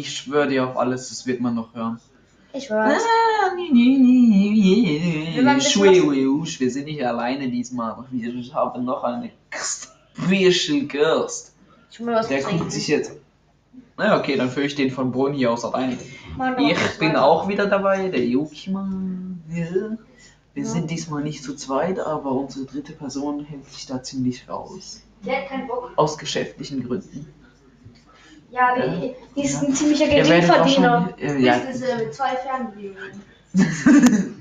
Ich schwöre dir auf alles, das wird man noch hören. Ich weiß. Ah, nee, nee, nee, Wenn man ein nee. bisschen Schwe- was- we- usch, Wir sind nicht alleine diesmal. Wir haben noch eine Special Guest. Ich will was Der trinken. guckt sich jetzt. Na okay, dann führe ich den von Brunn hier aus alleine. Mann, Ich bin auch wieder dabei, der Jokimann. Ja. Wir Ja. sind diesmal nicht zu zweit, aber unsere dritte Person hält sich da ziemlich raus. Der hat keinen Bock. Aus geschäftlichen Gründen. Ja, die, die ist ein ziemlicher Geringverdiener. wahrscheinlich- äh, ja. Business, äh, mit zwei Fernbedienungen.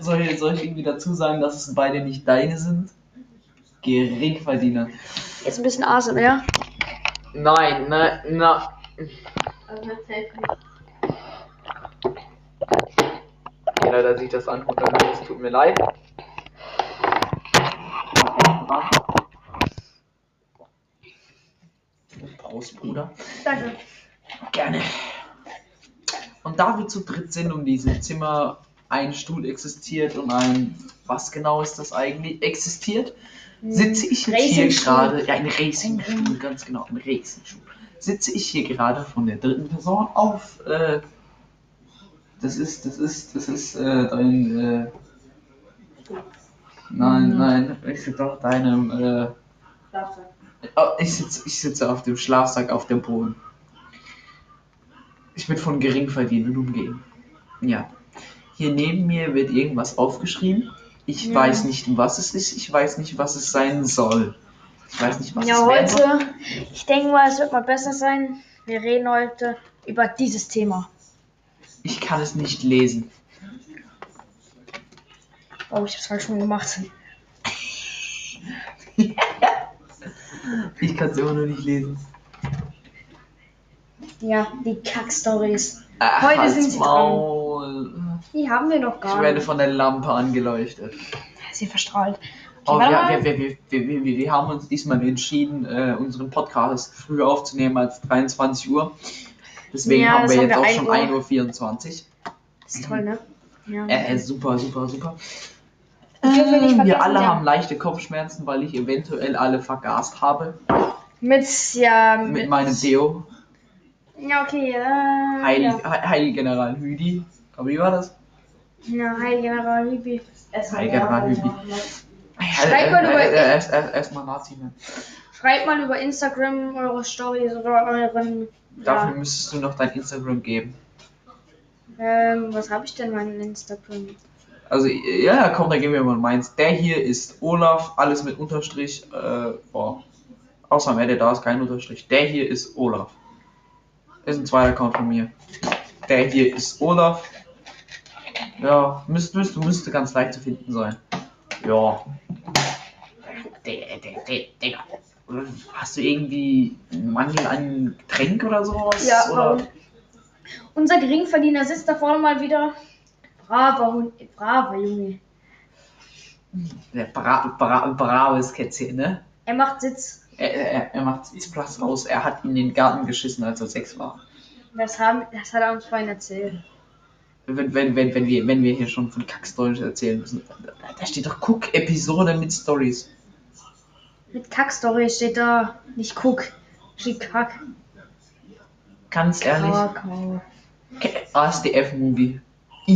soll, ich, soll ich irgendwie dazu sagen, dass es beide nicht deine sind? Geringverdiener. Jetzt ein bisschen Asien, ja? Nein, nein, na. Also Jeder, der sich das anguckt, dann es tut mir leid. Prost, Bruder. Danke. Gerne. Und da wir zu dritt sind und diesem Zimmer ein Stuhl existiert und ein, was genau ist das eigentlich, existiert, sitze ich jetzt hier gerade, ja, ein Racingstuhl, ganz genau, ein Racingstuhl. Sitze ich hier gerade von der dritten Person auf, äh, das ist, das ist, das ist, äh, dein, äh, nein, Mhm. nein, ich sitze auf deinem, äh, Oh, ich sitze ich sitze auf dem Schlafsack auf dem Boden. Ich bin von Geringverdienern umgeben. Ja. Hier neben mir wird irgendwas aufgeschrieben. Ich Ja. weiß nicht, was es ist. Ich weiß nicht, was es sein soll. Ich weiß nicht, was Ja, es soll. heute, ich denke mal, es wird mal besser sein. Wir reden heute über dieses Thema. Ich kann es nicht lesen. Oh, ich hab's falsch schon gemacht. Ich kann es immer noch nicht lesen. Ja, die Kack-Stories. Heute halt's sind sie Maul. Die haben wir noch Ich gar werde nicht. von der Lampe angeleuchtet. Sie verstrahlt. Oh, warte wir, wir, wir, wir, haben uns diesmal entschieden, äh, unseren Podcast früher aufzunehmen als 23 Uhr. Deswegen Ja, haben wir haben jetzt wir auch 1 schon Uhr. 1.24 Uhr. Ist toll, ne? Ja. Äh, äh, super, super, super. Ähm, wir alle ja. haben leichte Kopfschmerzen, weil ich eventuell alle vergast habe. Mit, ja, Mit meinem Deo. Ja, okay, äh, Heil, ja. He- Heilgeneral Hüdi. Aber wie war das? Ja, Heil General Hübi. Heilgeneral Hüdi. Schreibt mal über- erst, erst, erst mal Nazi. Ne? Schreibt mal über Instagram eure Stories oder euren. Dafür müsstest du noch dein Instagram geben. Ähm, was habe ich denn meinen Instagram? Also, ja, komm, dann gehen wir mal meins. Der hier ist Olaf, alles mit Unterstrich. Äh, boah. Außer am Ende, da ist kein Unterstrich. Der hier ist Olaf. Ist ein zweiter Account von mir. Der hier ist Olaf. Ja, müsste, müsste, müsste ganz leicht zu finden sein. Ja. Der, der, der, Digga. Hast du irgendwie einen Mangel an Getränk oder sowas? Ja, oder? Unser Geringverdiener sitzt da vorne mal wieder. Braver Hund, braver Junge. Der bra bra braves Kätzchen, ne? Er macht Sitz. Er, er, er macht Sitzplatz raus. Er hat in den Garten geschissen, als er sechs war. Das, haben, das hat er uns vorhin erzählt. Wenn, wenn, wenn, wenn, wir, wenn wir hier schon von Kackstories erzählen müssen. Da, da steht doch Guck, Episode mit Stories. Mit Kack-Story steht da nicht Guck, steht Kack. Ganz ehrlich. Kakao. ASDF-Movie.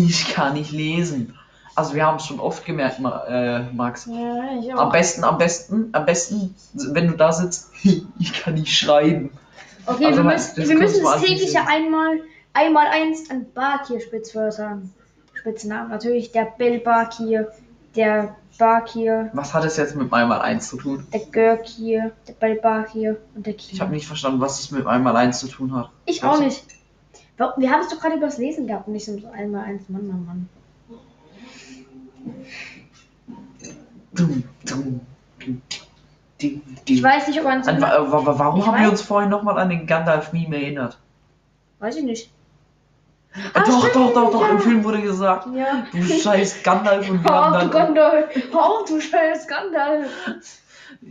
Ich kann nicht lesen. Also wir haben es schon oft gemerkt, äh, Max. Ja, ich Am besten, am besten, am besten, wenn du da sitzt, ich kann nicht schreiben. Okay, Also, wir müssen, das wir müssen das tägliche einmal, einmal eins an Bakir Spitzwörtern. Spitznamen. Natürlich der Bill Bakir, der Bakir, Was hat es jetzt mit einmal eins zu tun? der Görkir, der Bill Bakir und der Ich Kier. habe nicht verstanden, was es mit einmal eins zu tun hat. Ich auch nicht. Wir haben es doch gerade übers Lesen gehabt und nicht so einmal eins. Mann, Mann, Mann. Dum, Ich weiß nicht, ob man. An, wa warum Ich haben wir uns vorhin nochmal an den Gandalf-Meme erinnert? Weiß ich nicht. Äh, Ah, doch, stimmt, doch, doch, doch, ja. im Film wurde gesagt, Ja. du scheiß Gandalf und wir Oh, haben du Gandalf. Oh, du scheiß Gandalf.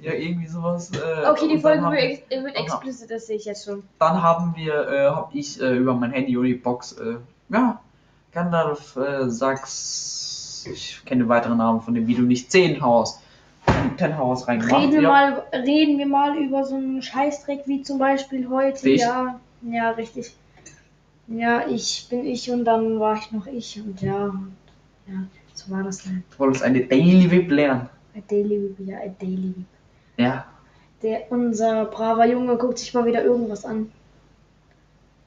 Ja irgendwie sowas. Äh, Okay, die Folge wird, ex- wird Aha. explizit, das sehe ich jetzt schon. dann haben wir, äh, hab ich äh, über mein Handy oder die Box, äh, ja, Gandalf, äh, Sachs, ich kenne weitere Namen von dem Video nicht, Zehnhaus, Tenhaus reingemacht. Reden wir, ja. mal, reden wir mal über so einen Scheißdreck wie zum Beispiel heute. Ich? Ja, Ja, richtig. Ja, ich bin ich und dann war ich noch ich und ja, und, ja, so war das dann. Du wolltest eine Daily Whip lernen. A Daily Whip, ja, a Daily Whip. Ja. Der, unser braver Junge guckt sich mal wieder irgendwas an.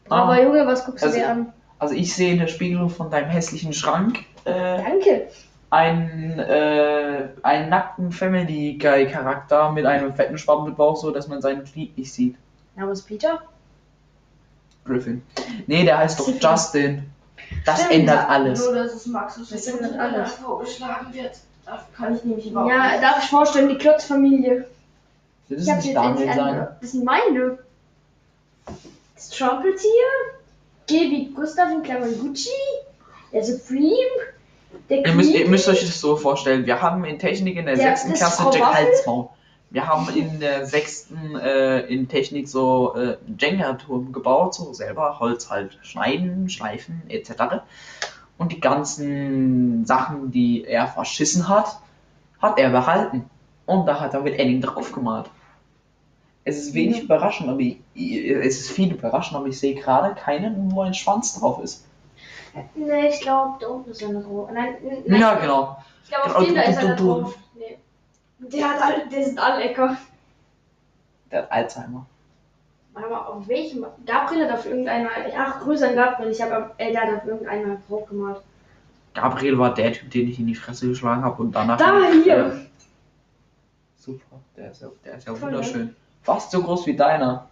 Braver Ah. Junge, was guckst Also- du dir an? Also ich sehe in der Spiegelung von deinem hässlichen Schrank äh, Danke. einen, äh, einen nackten Family Guy Charakter mit einem fetten Schwabbelbauch, so dass man seinen Glied nicht sieht. Name ist Peter. Griffin. Nee, der heißt doch. Justin. Das Stimmt, ändert alles. Nur, dass es Maxus Das ändert alles. vorgeschlagen wird. Dafür kann ich nämlich überhaupt Ja, nicht. darf ich vorstellen, die Klotzfamilie. Das ist nicht Daniel endlich sein. eine. Das sind meine. Das Trumpeltier. G wie Gustav in Klammern Gucci. Der Supreme. Der Ihr müsst, ihr müsst euch das so vorstellen, wir haben in Technik in der Der- sechsten das Klasse Jack? Halsmaul. Wir haben in der sechsten äh, in Technik so äh, einen Jenga-Turm gebaut, so selber Holz halt schneiden, schleifen etc. Und die ganzen Sachen, die er verschissen hat, hat er behalten. Und da hat er mit Enning drauf gemalt. Es ist wenig überraschend, aber ich, es ist viel überraschend, aber ich sehe gerade keinen, wo ein Schwanz drauf ist. Nee, ich glaube, da unten ist einer drauf. Nein, nein. Ja, genau. Ich glaube, Genau, auf dem da ist du- drauf. Nee. Der hat alle, die sind alle lecker. Der hat Alzheimer. Warte mal, auf welchem? Gabriel hat auf irgendeiner. Ach, Grüße an Gabriel. Ich habe äh, der hat auf irgendeiner drauf gemalt. Gabriel war der Typ, den ich in die Fresse geschlagen habe und danach. Da, hier. Ja. Super, der ist ja, der ist ja Voll wunderschön. Fast so groß wie deiner.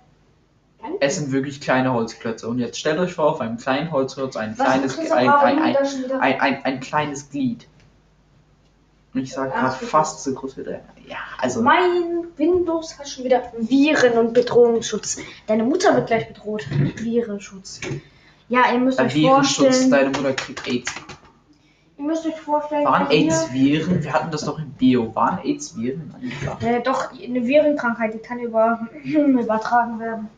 Danke. Es sind wirklich kleine Holzklötze. Und jetzt stellt euch vor, auf einem kleinen Holzklotz ein Was kleines, ein, ein, ein, ein, ein, ein kleines Glied. Ich sag Ach, gerade fast so groß wie deiner. Ja, also. Mein Windows hat schon wieder Viren und Bedrohungsschutz. Deine Mutter wird gleich bedroht. Virenschutz. Ja, ihr müsst Ein euch Virenschutz, vorstellen. deine Mutter kriegt AIDS. Ihr müsst euch vorstellen. Waren hier- AIDS Viren? Wir hatten das doch im Bio. Waren AIDS Viren? angesagt? Äh, doch, eine Virenkrankheit, die kann über, übertragen werden.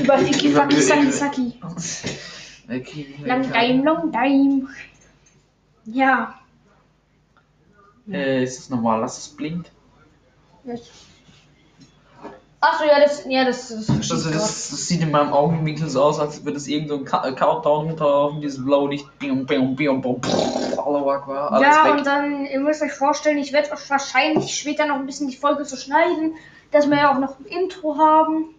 Über Fiki Faki Saki Saki. Okay, Long time, long time. Ja. Äh, ist das normal, dass es blinkt? Achso, ja, das, ja, das, das, Also das, das sieht in meinem Augenwinkel so aus, als würde es irgend so ein Countdown runterlaufen, dieses blaue Licht. Bium, pff, Allahu Akbar, alles Ja, weg. und dann, ihr müsst euch vorstellen, ich werde euch wahrscheinlich später noch ein bisschen die Folge so schneiden, dass wir ja auch noch ein Intro haben.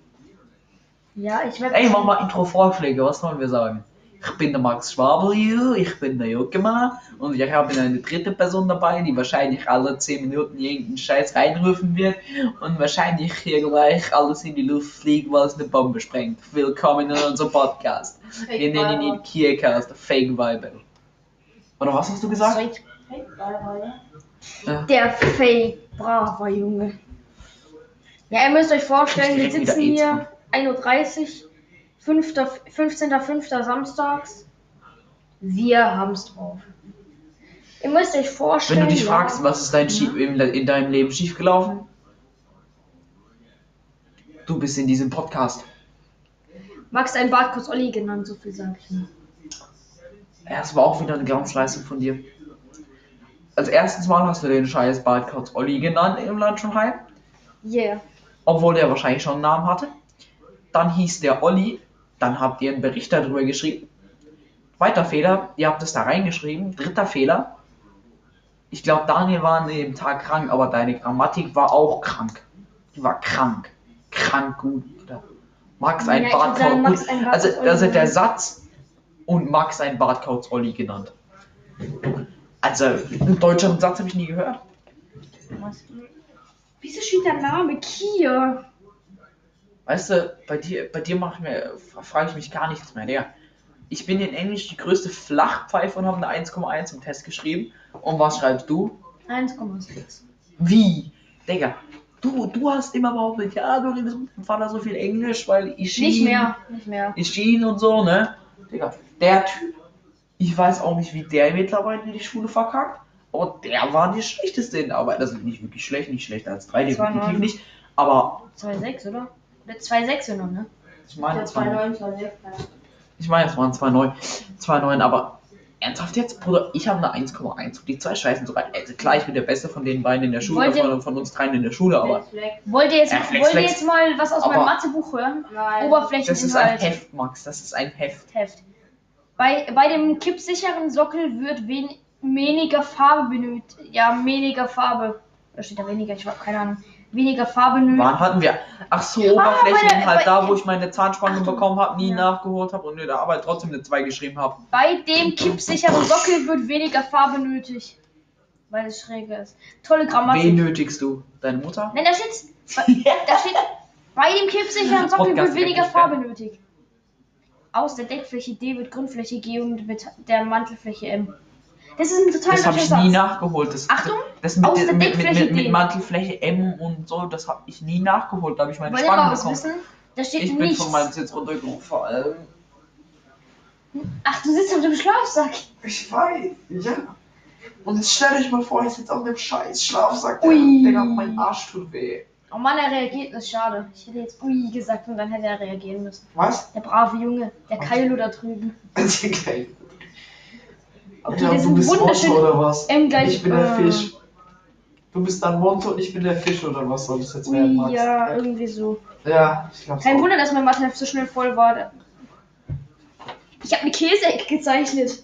Ja, ich werde. Ey, mach mal Intro-Vorschläge, was wollen wir sagen? Ich bin der Max Schwabel hier, ich bin der Jokema und ich habe eine dritte Person dabei, die wahrscheinlich alle 10 Minuten irgendeinen Scheiß reinrufen wird und wahrscheinlich hier gleich alles in die Luft fliegt, weil es eine Bombe sprengt. Willkommen in unserem Podcast. Wir nennen ihn Kiercast, der Fake Bible. Oder was hast du gesagt? Ja. Der Fake, braver Junge. Ja, ihr müsst euch vorstellen, wir sitzen hier 1.30 Uhr, 5., 15.05. samstags. Wir haben's drauf. Ihr müsst euch vorstellen. Wenn du dich ja, fragst, was ist dein Schief, in, in deinem Leben schiefgelaufen? Du bist in diesem Podcast. Max ein Bartkuss Olli genannt, so viel sag ich nur. Ja, das war auch wieder eine Glanzleistung von dir. Als erstes Mal hast du den scheiß Baldkauz Olli genannt im Landschonheim, Yeah. obwohl der wahrscheinlich schon einen Namen hatte. Dann hieß der Olli, dann habt ihr einen Bericht darüber geschrieben. Zweiter Fehler, ihr habt es da reingeschrieben. Dritter Fehler, ich glaube Daniel war an dem Tag krank, aber deine Grammatik war auch krank. Die war krank. Krank gut. Oder Max ein Ja, würd sagen, Bartkauz Max ein Also, also der. Satz und Max ein Bartkauz Olli genannt. Also, einen deutscheren Satz habe ich nie gehört. Wieso steht der Name Kia? Weißt du, bei dir, bei dir mach ich mir, frage ich mich gar nichts mehr. Digga. Ich bin in Englisch die größte Flachpfeife und habe eine 1,1 im Test geschrieben. Und was schreibst du? 1,6. Wie? Digga, du, du hast immer behauptet, ja, du redest mit dem Vater so viel Englisch, weil ich Nicht mehr, nicht mehr. Ich ihn und so, ne? Digga, der Typ, ich weiß auch nicht, wie der mittlerweile die Schule verkackt, aber der war die schlechteste in der Arbeit. Also nicht wirklich schlecht, nicht schlechter als drei, Das war definitiv neun. nicht. Aber 2,6, oder? Oder 2,6 noch, ne? ich meine, Der es waren, 2,9, 2,6. ich meine, es waren 2,9, 2,9, aber Ernsthaft jetzt? Bruder, ich habe eine 1,1 und die zwei scheißen sogar. Also klar, ich bin der Beste von den beiden in der Schule, von, von uns dreien in der Schule, aber Wollt ihr jetzt, Ja, flex, wollt ihr jetzt mal was aus meinem Mathebuch hören? Nein. Oberflächeninhalt. das ist ein Heft, Max. Das ist ein Heft. Heft. Bei, bei dem kippsicheren Sockel wird wen, weniger Farbe benötigt. Ja, weniger Farbe. Da steht da weniger, ich habe keine Ahnung. Weniger Farbe Wann nötig. hatten wir? Ach so, Oberflächeninhalt, bei- da wo ich meine Zahnspange Achtung. bekommen habe, nie Ja. nachgeholt habe und in der Arbeit trotzdem eine 2 geschrieben habe. Bei dem kippsicheren Sockel wird weniger Farbe nötig. Weil es schräger ist. Tolle Wen Grammatik. nötigst du? Deine Mutter? Nein, da steht, da steht, bei dem kippsicheren Sockel wird weniger Farbe nötig. Aus der Deckfläche D wird Grundfläche G und mit der Mantelfläche M. Das ist ein total Das habe ich nie nachgeholt. Das, Achtung, das mit, aus der mit, mit, mit, mit. Mantelfläche M und so, das habe ich nie nachgeholt. Da habe ich meine Wollt was bekommen. wissen? Da steht Ich bin nichts. von meinem Sitz runtergefallen. Ach, du sitzt auf dem Schlafsack. Ich weiß, ja. Und jetzt stell euch mal vor, ich sitze auf dem scheiß Schlafsack. Ui. Digga, mein Arsch tut weh. Oh Mann, er reagiert, das ist schade. Ich hätte jetzt ui gesagt und dann hätte er reagieren müssen. Was? Der brave Junge, der Kailo da drüben. Okay, Okay, das sind wunderschöne oder was? M gleich. Ich bin der äh, Fisch. Du bist dann Monte und ich bin der Fisch oder was soll das jetzt werden, Max? ja, irgendwie so. Ja, ich glaube Kein Wunder, dass mein Matheheft so schnell voll war. Ich habe eine Käseecke gezeichnet.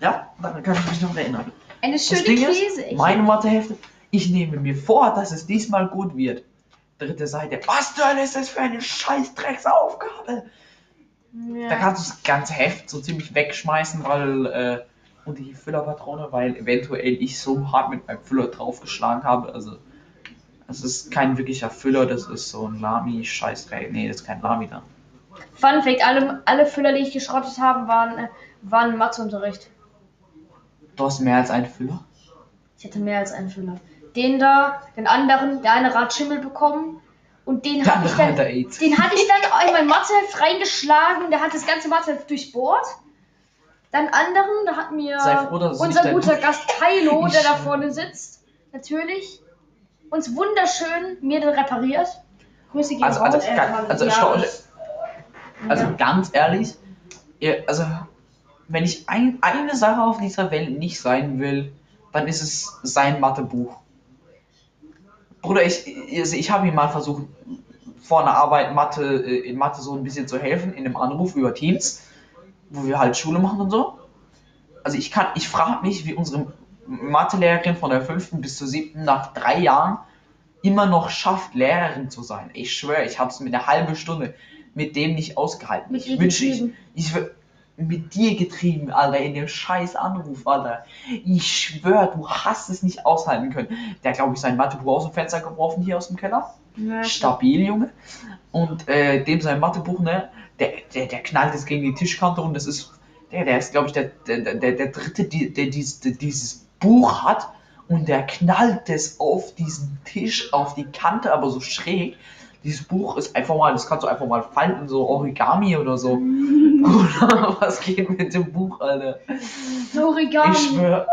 Ja, daran kann ich mich noch erinnern. Eine schöne Käseecke. meine Mathehefte, ich nehme mir vor, dass es diesmal gut wird. Dritte Seite. Was zur Hölle ist das für eine scheiß Drecksaufgabe? Da ja. kannst du das ganze Heft so ziemlich wegschmeißen, weil, äh, und die Füllerpatrone, weil eventuell ich so hart mit meinem Füller draufgeschlagen habe. Also, das ist kein wirklicher Füller, das ist so ein Lami-Scheißdreck. Nee, das ist kein Lami da. Fun Fact: alle, alle Füller, die ich geschrottet habe, waren, äh, waren Matheunterricht. Du hast mehr als einen Füller? Ich hatte mehr als einen Füller. Den da, den anderen, der eine hat Schimmel bekommen. Und den hatte ich dann, den hatte ich dann in mein Matheheft reingeschlagen. Der hat das ganze Matheheft durchbohrt. Dann anderen, da hat mir froh, unser guter Gast Kylo, der da vorne sitzt, natürlich, uns wunderschön mir den repariert. Grüße gehen Also, also, raus. ganz, also, ja, schau- ich- also Ja. ganz ehrlich, ihr, also, wenn ich ein, eine Sache auf dieser Welt nicht sein will, dann ist es sein Mathebuch. Bruder, ich, also ich habe ihm mal versucht, vor einer Arbeit Mathe, äh, in Mathe so ein bisschen zu helfen, in einem Anruf über Teams, wo wir halt Schule machen und so. Also ich kann, ich frage mich, wie unsere Mathelehrerin von der fünften bis zur siebten nach drei Jahren immer noch schafft, Lehrerin zu sein. Ich schwöre, ich habe es mit einer halben Stunde mit dem nicht ausgehalten. Mit ich wünsche, ich, ich mit dir getrieben, Alter, in dem scheiß Anruf, Alter. Ich schwöre, du hast es nicht aushalten können. Der glaube ich, sein Mathebuch aus dem Fenster geworfen hier aus dem Keller. Ja, Stabil, Junge. Und äh, dem sein Mathebuch, ne, der, der, der knallt es gegen die Tischkante und das ist, der, der ist, glaube ich, der, der, der, der dritte, die, der, dies, der dieses Buch hat und der knallt es auf diesen Tisch, auf die Kante, aber so schräg. Dieses Buch ist einfach mal, das kannst du einfach mal falten, so Origami oder so. Oder was geht mit dem Buch, Alter? Origami. Ich schwöre,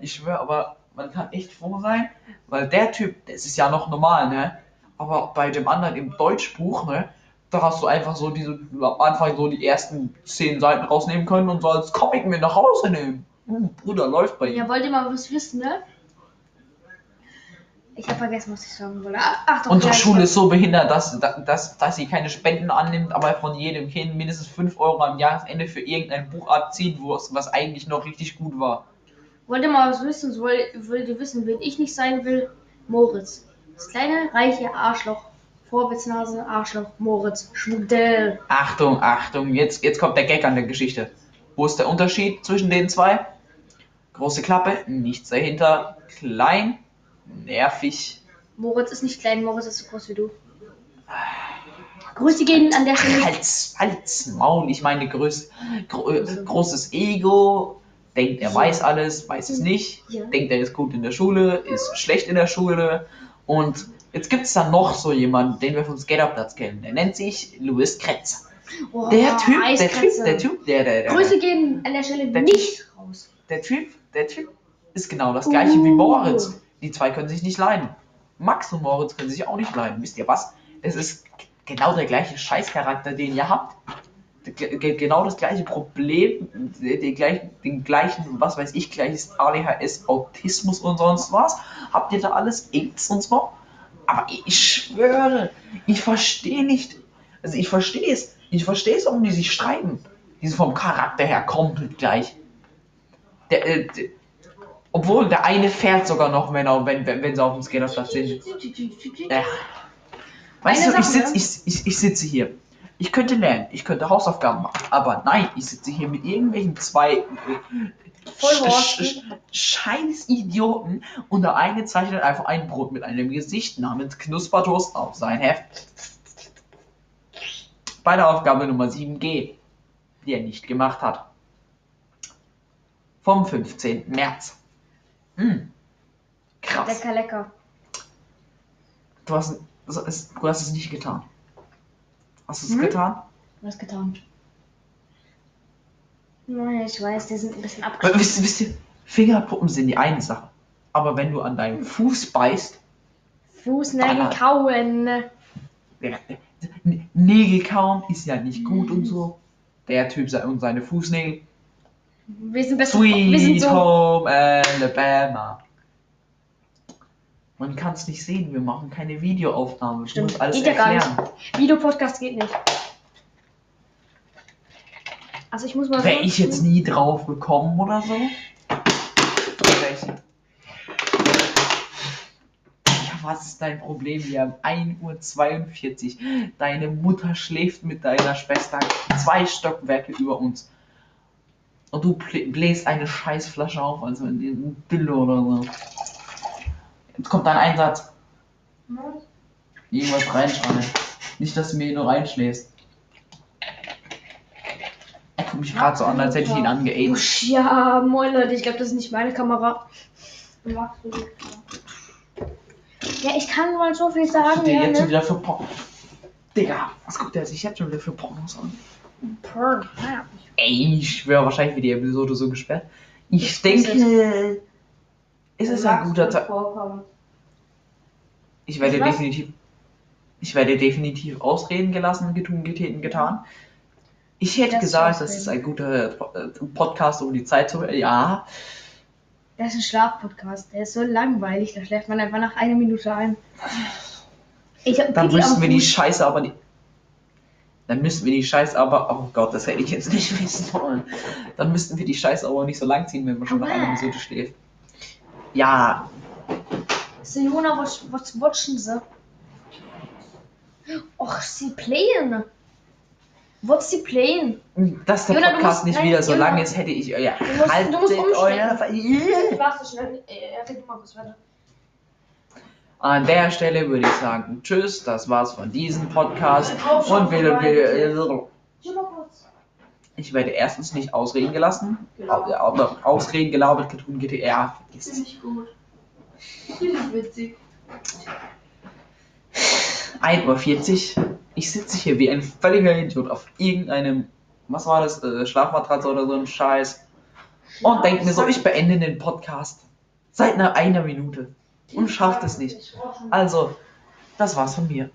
ich schwöre, aber man kann echt froh sein, weil der Typ, das ist ja noch normal, ne? Aber bei dem anderen im Deutschbuch, ne? Da hast du einfach so diese, am Anfang so die ersten zehn Seiten rausnehmen können und so als Comic mit nach Hause nehmen. Hm, Bruder, läuft bei ihm. Ja, wollt ihr mal was wissen, ne? Ich habe vergessen, was ich sagen wollte. Ach, doch, Unsere Schule ist so behindert, dass, dass, dass sie keine Spenden annimmt, aber von jedem Kind mindestens 5 Euro am Jahresende für irgendein Buch abzieht, wo es, was eigentlich noch richtig gut war. Wollt ihr mal was wissen? Wollt ihr wissen, wen ich nicht sein will? Moritz. Das kleine, reiche Arschloch. Vorwärtsnase, Arschloch, Moritz. Schmudel. Achtung, Achtung, jetzt, jetzt kommt der Gag an der Geschichte. Wo ist der Unterschied zwischen den zwei? Große Klappe, nichts dahinter, klein, nervig. Moritz ist nicht klein, Moritz ist so groß wie du. Grüße gehen an der Stelle. Hals, Hals, Maul, ich meine größ, gro äh, großes Ego, denkt er weiß alles, weiß es nicht, Ja. denkt er ist gut in der Schule, ist schlecht in der Schule und jetzt gibt es dann noch so jemanden, den wir vom Skaterplatz kennen, der nennt sich Louis Kretzer. Oh, Der Typ, der Typ, der Typ, der, der, der, Grüße gehen an der Stelle Der nicht raus. der Typ, der Typ ist genau das gleiche wie Uh. Moritz. Die zwei können sich nicht leiden. Max und Moritz können sich auch nicht leiden. Wisst ihr was? Es ist genau der gleiche Scheißcharakter, den ihr habt. Ge- ge- genau das gleiche Problem, den, gleichen, den gleichen, was weiß ich, gleiches ADHS, Autismus und sonst was. Habt ihr da alles AIDS und so? Aber ich schwöre, ich verstehe nicht. Also ich verstehe es. Ich verstehe es, warum die sich streiten. Die sind vom Charakter her komplett gleich. Der, äh, obwohl der eine fährt sogar noch, wenn, er, wenn, wenn, wenn sie auf dem Skaterplatz sind. Ja. Weißt Eine du, ich, Sache, sitz, ich, ich, ich sitze hier. Ich könnte lernen, ich könnte Hausaufgaben machen, aber nein, ich sitze hier mit irgendwelchen zwei äh, Sch- scheiß Idioten und der eine zeichnet einfach ein Brot mit einem Gesicht namens Knuspertoast auf sein Heft. Bei der Aufgabe Nummer 7g, die er nicht gemacht hat. Vom 15. März. Hm. Krass. Lecker, lecker. Du hast, ist- du hast es nicht getan. Hast du es Hm? getan? Was getan? Nein, ich weiß, die sind ein bisschen abgeschnitten. Wisst, wisst ihr, Fingerpuppen sind die eine Sache. Aber wenn du an deinem Fuß beißt, Fußnägel Banner. kauen. Nägel kauen ist ja nicht gut und so. Der Typ und seine Fußnägel. Wir sind besser. wir sind Sweet so. Home Alabama. Man kann es nicht sehen, wir machen keine Videoaufnahme. Stimmt, musst alles geht ja gar erklären. Videopodcast geht nicht. Also ich muss mal Wäre ich jetzt nie drauf gekommen oder so? Ich- Ja, was ist dein Problem? Wir haben 1.42 Uhr. Deine Mutter schläft mit deiner Schwester zwei Stockwerke über uns. Und du blä- bläst eine Scheißflasche auf, also in den Dildo oder so. Jetzt kommt dein Einsatz. Irgendwas reinschreien. Nicht, dass du mir nur reinschläfst. Er guckt mich gerade so an, als hätte ich ihn angeaimt. Ja, moin Leute, ich glaube, das ist nicht meine Kamera. Ja, ich kann mal so viel Was sagen. guckt der Ja, jetzt schon ne? wieder für Pornos? Digga, was guckt der sich jetzt schon wieder für Pornos an? Ja. Ey, ich schwöre, wahrscheinlich wird die Episode so gesperrt. Ich Ich denke, es ist ein guter Tag. Ich werde Was? definitiv, ich werde definitiv Ausreden gelassen, getun, getäten, getan. Ich hätte Das gesagt, das ist ein guter äh, Podcast, um die Zeit zu. Ja, Das ist ein Schlafpodcast. Der ist so langweilig, da schläft man einfach nach einer Minute ein. Ich hab dann müssen wir die. Scheiße aber die. Dann müssten wir die Scheiße aber. Oh Gott, das hätte ich jetzt nicht wissen wollen. Dann müssten wir die Scheiße aber nicht so lang ziehen, wenn man schon nach einer. Minute schläft. Ja, Siona, was, was watchen sie? Och, sie playen. What's sie playen? dass der Jona, Podcast musst- nicht nein, wieder so Jona. lang ist, hätte ich. Ja, Du musst- haltet du musst umstellen. euer. Ver- Warte schnell. Äh, red mal kurz weiter. An der Stelle würde ich sagen, tschüss, das war's von diesem Podcast. Und wir, ich werde erstens nicht ausreden gelassen. Aber Ausreden gelabert, getun, GT. Ja, vergiss es. Ziemlich gut. Ziemlich witzig. 1.40 Uhr. Ich sitze hier wie ein völliger Idiot auf irgendeinem, was war das, äh, Schlafmatratze oder so ein Scheiß. Und denke mir so, ich beende den Podcast. Seit einer, einer Minute. Und schafft es nicht. Also, das war's von mir.